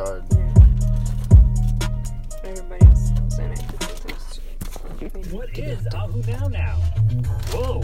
Yeah. Everybody else was in it. What is Ahu Now Now? Whoa,